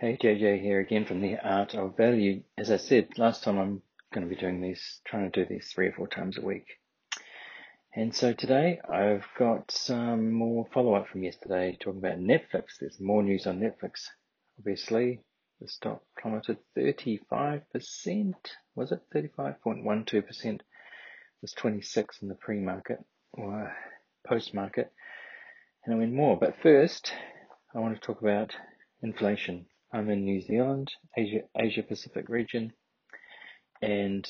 Hey, JJ here again from the Art of Value. As I said last time, I'm going to be doing these, trying to do these three or four times a week. And so today I've got some more follow up from yesterday talking about Netflix. There's more news on Netflix. Obviously, the stock plummeted 35%. Was it 35.12%? It was 26 in the pre-market or post-market. And I went more. But first, I want to talk about inflation. I'm in New Zealand, Asia, Asia Pacific region, and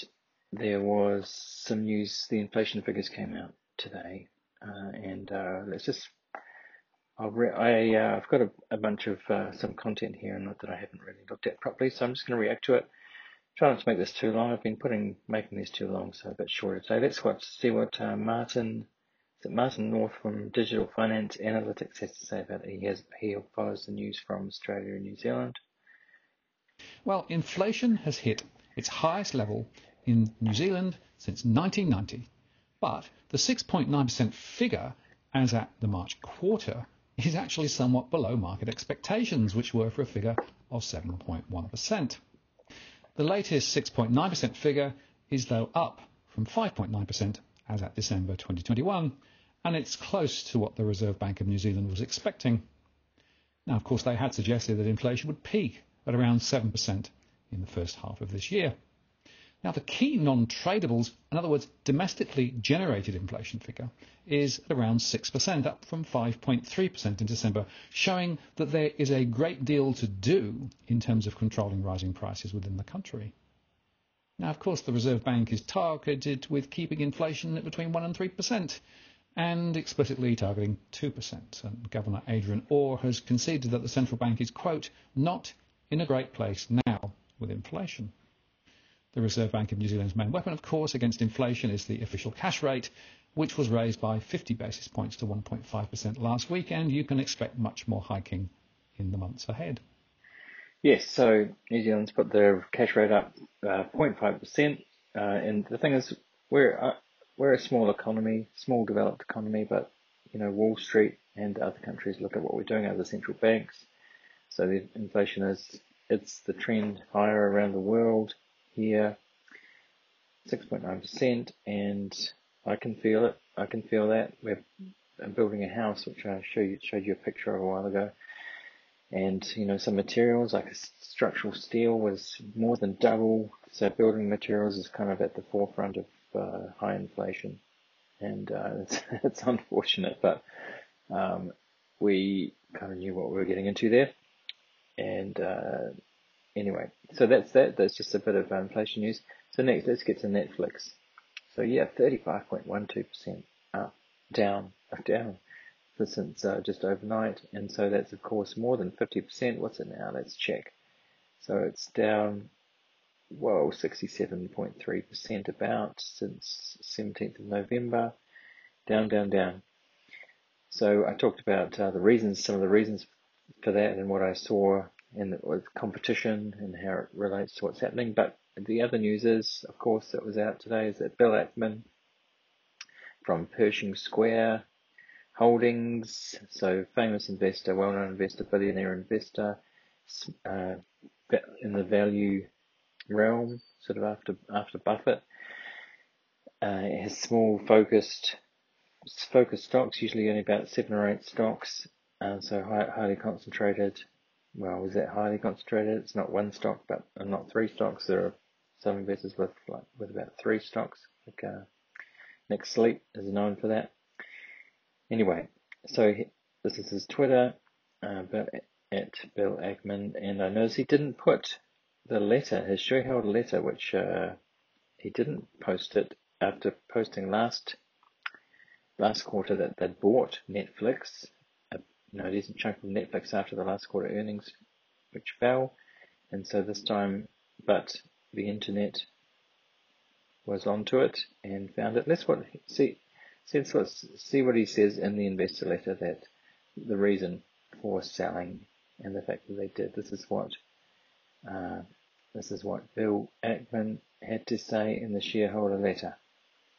there was some news. The inflation figures came out today, uh, and uh, let's just. I'll re- I, uh, I've got a, a bunch of uh, some content here, not that I haven't really looked at properly, so I'm just going to react to it. Try not to make this too long. I've been putting making these too long, so a bit shorter today. Let's watch see what uh, Martin that Martin North from Digital Finance Analytics has to say about it. He has he follows the news from Australia and New Zealand. Well, inflation has hit its highest level in New Zealand since 1990, but the 6.9% figure as at the March quarter is actually somewhat below market expectations, which were for a figure of 7.1%. The latest 6.9% figure is though up from 5.9% as at December 2021 and it's close to what the Reserve Bank of New Zealand was expecting. Now, of course, they had suggested that inflation would peak at around 7% in the first half of this year. Now, the key non-tradables, in other words, domestically generated inflation figure, is at around 6%, up from 5.3% in December, showing that there is a great deal to do in terms of controlling rising prices within the country. Now, of course, the Reserve Bank is targeted with keeping inflation at between 1 and 3% and explicitly targeting 2%. And Governor Adrian Orr has conceded that the central bank is, quote, not in a great place now with inflation. The Reserve Bank of New Zealand's main weapon, of course, against inflation is the official cash rate, which was raised by 50 basis points to 1.5% last week, and you can expect much more hiking in the months ahead. Yes, so New Zealand's put their cash rate up uh, 0.5%, uh, and the thing is, we're uh, we're a small economy, small developed economy, but you know Wall Street and other countries look at what we're doing, other central banks. So the inflation is it's the trend higher around the world here, 6.9%, and I can feel it. I can feel that. We're building a house, which I showed you, showed you a picture of a while ago. And, you know, some materials like structural steel was more than double. So building materials is kind of at the forefront of uh, high inflation, and uh, it's, it's unfortunate, but um, we kind of knew what we were getting into there. And uh, anyway, so that's that. That's just a bit of inflation news. So next, let's get to Netflix. So yeah, 35.12% up, down, up, down since uh, just overnight, and so that's of course more than 50%. What's it now? Let's check. So it's down well, 67.3% about since 17th of November. Down, down, down. So I talked about uh, the reasons, some of the reasons for that and what I saw in with competition and how it relates to what's happening. But the other news is, of course, that was out today is that Bill Ackman from Pershing Square Holdings, so famous investor, well-known investor, billionaire investor, uh, in the value realm, sort of after after Buffett. Uh, it has small focused focused stocks, usually only about seven or eight stocks, so high, highly concentrated. Well, is it highly concentrated? It's not one stock, but not three stocks. There are some investors with like with about three stocks. Like uh, Nick Sleep is known for that. Anyway, so this is his Twitter, uh, at Bill Ackman, and I noticed he didn't put the letter, his shareholder letter, which uh, he didn't post it after posting last last quarter that they'd bought Netflix, a you know, decent chunk of Netflix after the last quarter earnings, which fell, and so this time, but the internet was onto it and found it. Let's what see see what see what he says in the investor letter that the reason for selling and the fact that they did. This is what uh, this is what Bill Ackman had to say in the shareholder letter.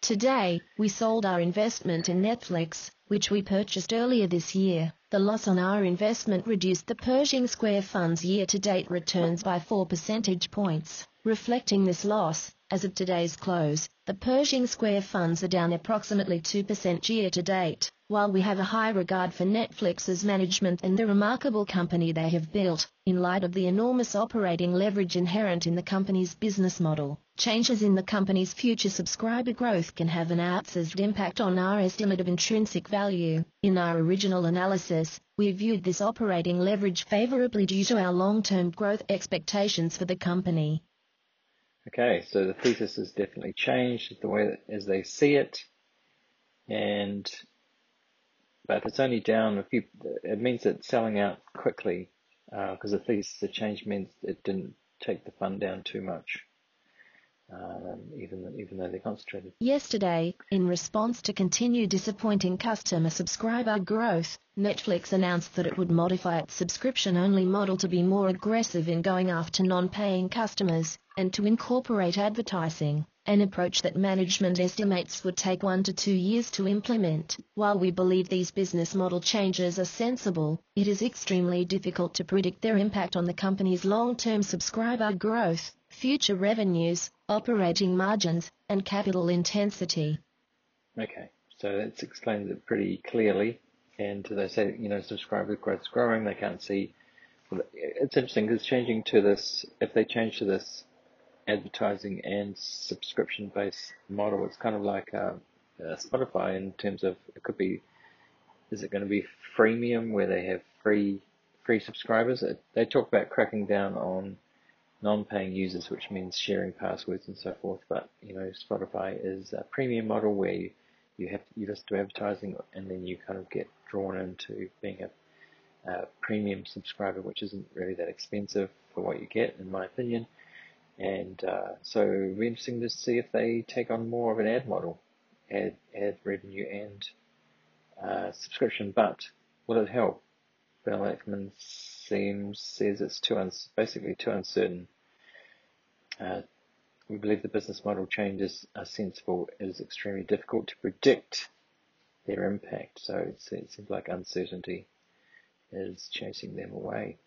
Today, we sold our investment in Netflix, which we purchased earlier this year. The loss on our investment reduced the Pershing Square Fund's year-to-date returns by 4 percentage points. Reflecting this loss, as of today's close, the Pershing Square funds are down approximately 2% year to date. While we have a high regard for Netflix's management and the remarkable company they have built, in light of the enormous operating leverage inherent in the company's business model, changes in the company's future subscriber growth can have an outsized impact on our estimate of intrinsic value. In our original analysis, we viewed this operating leverage favorably due to our long-term growth expectations for the company. Okay, so the thesis has definitely changed the way as they see it, and but if it's only down a few. It means it's selling out quickly because uh, thesis the change means it didn't take the fund down too much. Um, even even though they're concentrated. Yesterday, in response to continued disappointing customer subscriber growth, Netflix announced that it would modify its subscription-only model to be more aggressive in going after non-paying customers and to incorporate advertising, an approach that management estimates would take one to two years to implement. While we believe these business model changes are sensible, it is extremely difficult to predict their impact on the company's long-term subscriber growth future revenues, operating margins, and capital intensity. Okay, so that's explains it pretty clearly. And they say, you know, subscriber growth is growing. They can't see. It's interesting because changing to this, if they change to this advertising and subscription based model, it's kind of like uh, uh, Spotify in terms of it could be. Is it going to be freemium where they have free free subscribers? They talk about cracking down on non-paying users, which means sharing passwords and so forth. But you know, Spotify is a premium model where you, you have you just do advertising and then you kind of get drawn into being a, a premium subscriber, which isn't really that expensive for what you get, in my opinion. And uh, so it'll be interesting to see if they take on more of an ad model, ad ad revenue and uh, subscription. But will it help? Bill Ackman seems says it's too un- basically too uncertain uh, we believe the business model changes are sensible. It is extremely difficult to predict their impact. So it seems like uncertainty is chasing them away.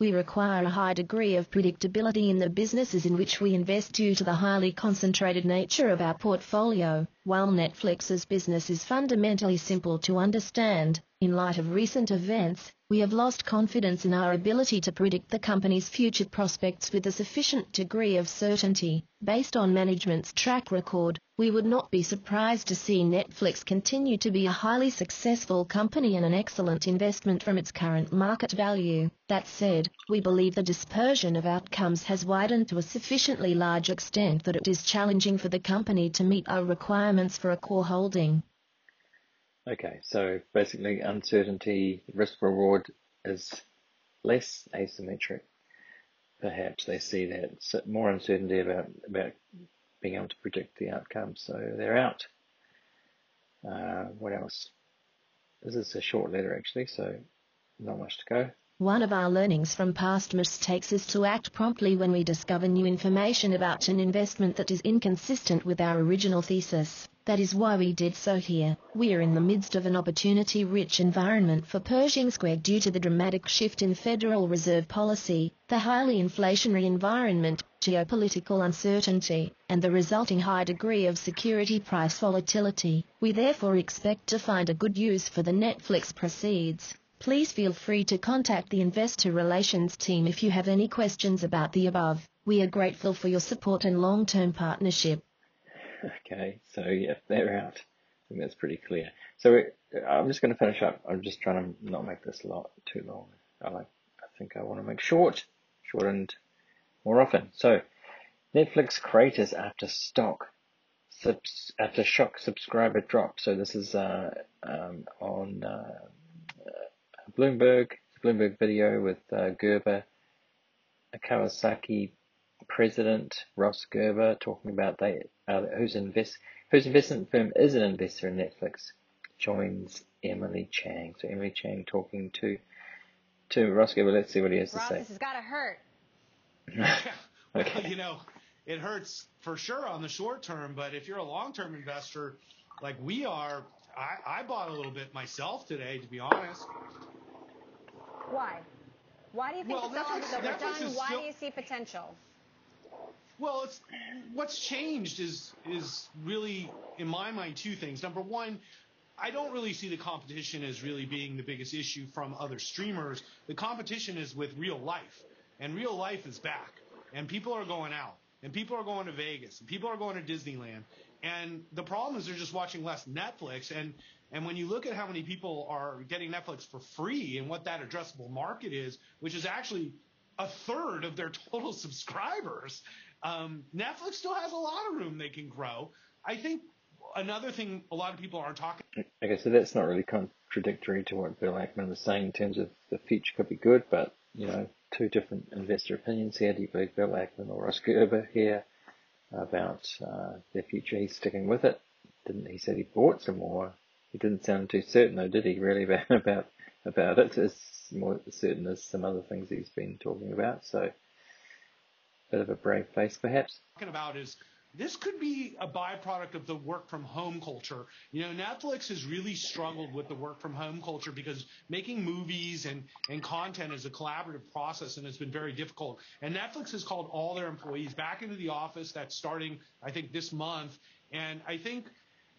We require a high degree of predictability in the businesses in which we invest due to the highly concentrated nature of our portfolio. While Netflix's business is fundamentally simple to understand, in light of recent events, we have lost confidence in our ability to predict the company's future prospects with a sufficient degree of certainty. Based on management's track record, we would not be surprised to see Netflix continue to be a highly successful company and an excellent investment from its current market value. That said, we believe the dispersion of outcomes has widened to a sufficiently large extent that it is challenging for the company to meet our requirements for a core holding. Okay, so basically uncertainty, risk reward is less asymmetric. Perhaps they see that more uncertainty about about being able to predict the outcome, so they're out. Uh, what else? This is a short letter actually, so not much to go. One of our learnings from past mistakes is to act promptly when we discover new information about an investment that is inconsistent with our original thesis. That is why we did so here. We are in the midst of an opportunity-rich environment for Pershing Square due to the dramatic shift in Federal Reserve policy, the highly inflationary environment, geopolitical uncertainty, and the resulting high degree of security price volatility. We therefore expect to find a good use for the Netflix proceeds. Please feel free to contact the investor relations team if you have any questions about the above. We are grateful for your support and long-term partnership. Okay, so yeah, they're out. I think that's pretty clear. So I'm just going to finish up. I'm just trying to not make this lot too long. I like. I think I want to make short, shortened more often. So Netflix creators after stock subs, after shock subscriber drop. So this is uh, um, on uh, Bloomberg. Bloomberg video with uh, Gerber, Kawasaki president Ross Gerber talking about they uh, whose invest whose investment firm is an investor in Netflix joins Emily Chang. So Emily Chang talking to to Ross Gerber. Let's see what he has Ross, to say. This has got to hurt. okay. you know, it hurts for sure on the short term. But if you're a long term investor, like we are, I, I bought a little bit myself today, to be honest. Why? Why do you think Well, the sell Netflix- Netflix overdone? is Why still- do you see potential? Well, it's what's changed is is really in my mind two things. Number one, I don't really see the competition as really being the biggest issue from other streamers. The competition is with real life, and real life is back, and people are going out, and people are going to Vegas, and people are going to Disneyland, and the problem is they're just watching less Netflix, and and when you look at how many people are getting Netflix for free and what that addressable market is, which is actually a third of their total subscribers. Um, Netflix still has a lot of room they can grow. I think another thing a lot of people aren't talking Okay, so that's not really contradictory to what Bill Ackman was saying in terms of the future could be good, but you know, two different investor opinions here. Do you believe Bill Ackman or Ross Gerber here about uh, their future? He's sticking with it. Didn't he said he bought some more? He didn't sound too certain though, did he? Really about about about it? As more certain as some other things he's been talking about. So, bit of a brave face, perhaps. Talking about is this could be a byproduct of the work from home culture. You know, Netflix has really struggled with the work from home culture because making movies and, and content is a collaborative process and it's been very difficult. And Netflix has called all their employees back into the office. That's starting, I think, this month. And I think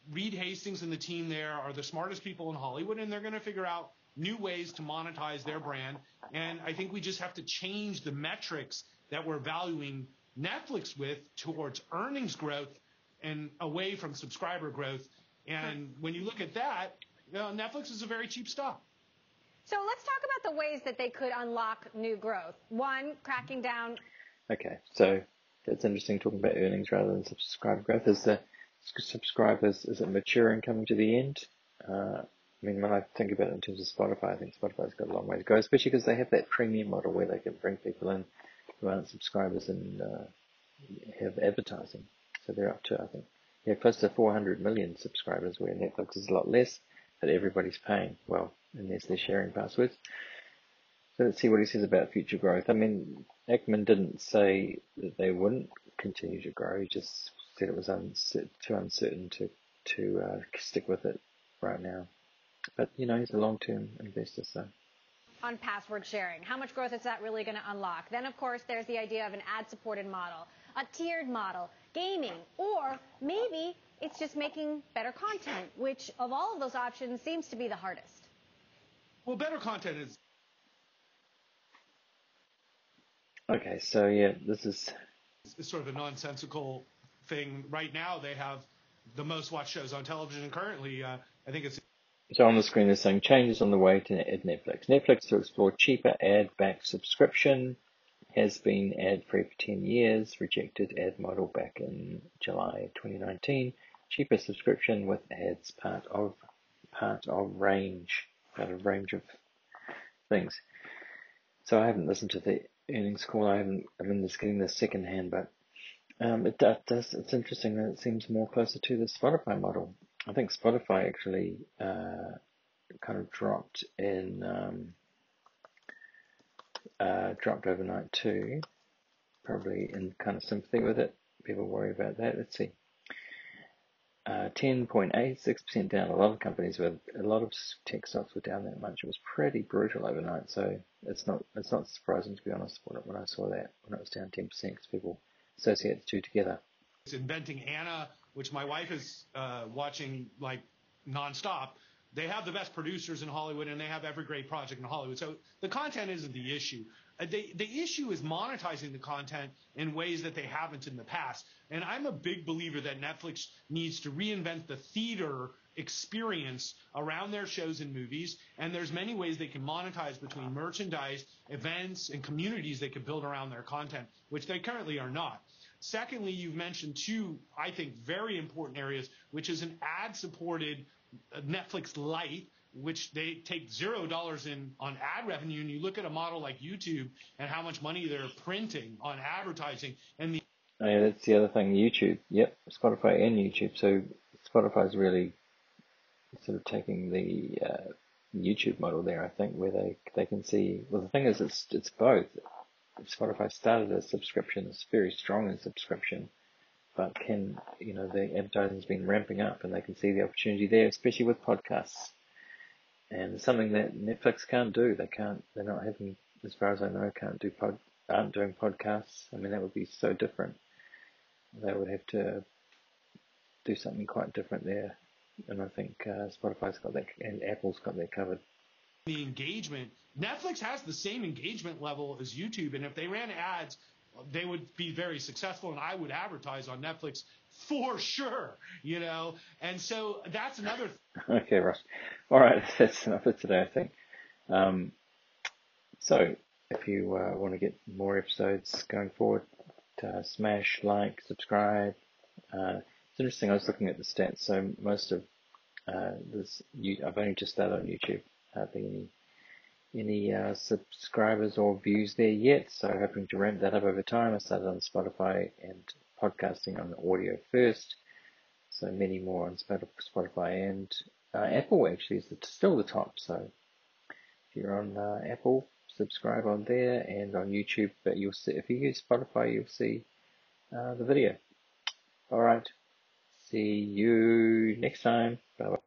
Reed Hastings and the team there are the smartest people in Hollywood and they're going to figure out new ways to monetize their brand. And I think we just have to change the metrics that we're valuing Netflix with towards earnings growth and away from subscriber growth. And when you look at that, you know, Netflix is a very cheap stock. So let's talk about the ways that they could unlock new growth. One, cracking down. Okay, so that's interesting talking about earnings rather than subscriber growth. Is the subscribers, is it mature and coming to the end? Uh, I mean, when I think about it in terms of Spotify, I think Spotify's got a long way to go, especially because they have that premium model where they can bring people in aren't subscribers and uh, have advertising. So they're up to, I think, yeah, close to 400 million subscribers, where Netflix is a lot less, but everybody's paying well, unless they're sharing passwords. So let's see what he says about future growth. I mean, Ackman didn't say that they wouldn't continue to grow. He just said it was too uncertain to to uh, stick with it right now. But you know, he's a long-term investor, so. On password sharing. How much growth is that really going to unlock? Then, of course, there's the idea of an ad supported model, a tiered model, gaming, or maybe it's just making better content, which of all of those options seems to be the hardest. Well, better content is Okay, so yeah, this is is sort of a nonsensical thing. Right now, they have the most watched shows on television currently. Uh, I think it's so on the screen is saying changes on the way to Netflix. Netflix to explore cheaper ad-backed subscription has been ad-free for 10 years. Rejected ad model back in July 2019. Cheaper subscription with ads part of part of range, part of range of things. So I haven't listened to the earnings call. I haven't. I'm just getting this second hand, but um, it does. It's interesting that it seems more closer to the Spotify model. I think Spotify actually uh, kind of dropped in um, uh, dropped overnight too, probably in kind of sympathy with it. People worry about that. Let's see. Uh, 10.86% down. A lot of companies with a lot of tech stocks were down that much. It was pretty brutal overnight. So it's not it's not surprising to be honest when, when I saw that when it was down 10% because people associate the two together. It's inventing Anna, which my wife is uh, watching like nonstop. They have the best producers in Hollywood, and they have every great project in Hollywood. So the content isn't the issue. Uh, they, the issue is monetizing the content in ways that they haven't in the past. And I'm a big believer that Netflix needs to reinvent the theater experience around their shows and movies. And there's many ways they can monetize between merchandise, events, and communities they can build around their content, which they currently are not. Secondly, you've mentioned two, I think, very important areas, which is an ad-supported Netflix Lite, which they take zero dollars in on ad revenue, and you look at a model like YouTube and how much money they're printing on advertising, and the Oh, yeah, that's the other thing. YouTube. Yep, Spotify and YouTube. So Spotify's really sort of taking the uh, YouTube model there. I think where they they can see. Well, the thing is, it's it's both. Spotify started as subscription. It's very strong in subscription, but can you know the advertising's been ramping up, and they can see the opportunity there, especially with podcasts. And it's something that Netflix can't do. They can't. They're not having, as far as I know, can't do pod. Aren't doing podcasts. I mean, that would be so different. They would have to do something quite different there. And I think uh, Spotify's got that, and Apple's got that covered. The engagement, Netflix has the same engagement level as YouTube, and if they ran ads, they would be very successful, and I would advertise on Netflix for sure, you know. And so that's another. okay, Ross. All right, that's enough for today, I think. Um, so if you uh, want to get more episodes going forward, uh, smash like, subscribe. Uh, it's interesting. I was looking at the stats. So most of uh, this, I've only just started on YouTube. Hardly any any uh, subscribers or views there yet. So hoping to ramp that up over time. I started on Spotify and podcasting on the audio first. So many more on Spotify and uh, Apple actually is still the top. So if you're on uh, Apple, subscribe on there and on YouTube. But you'll see if you use Spotify, you'll see uh, the video. All right. See you next time. Bye Bye.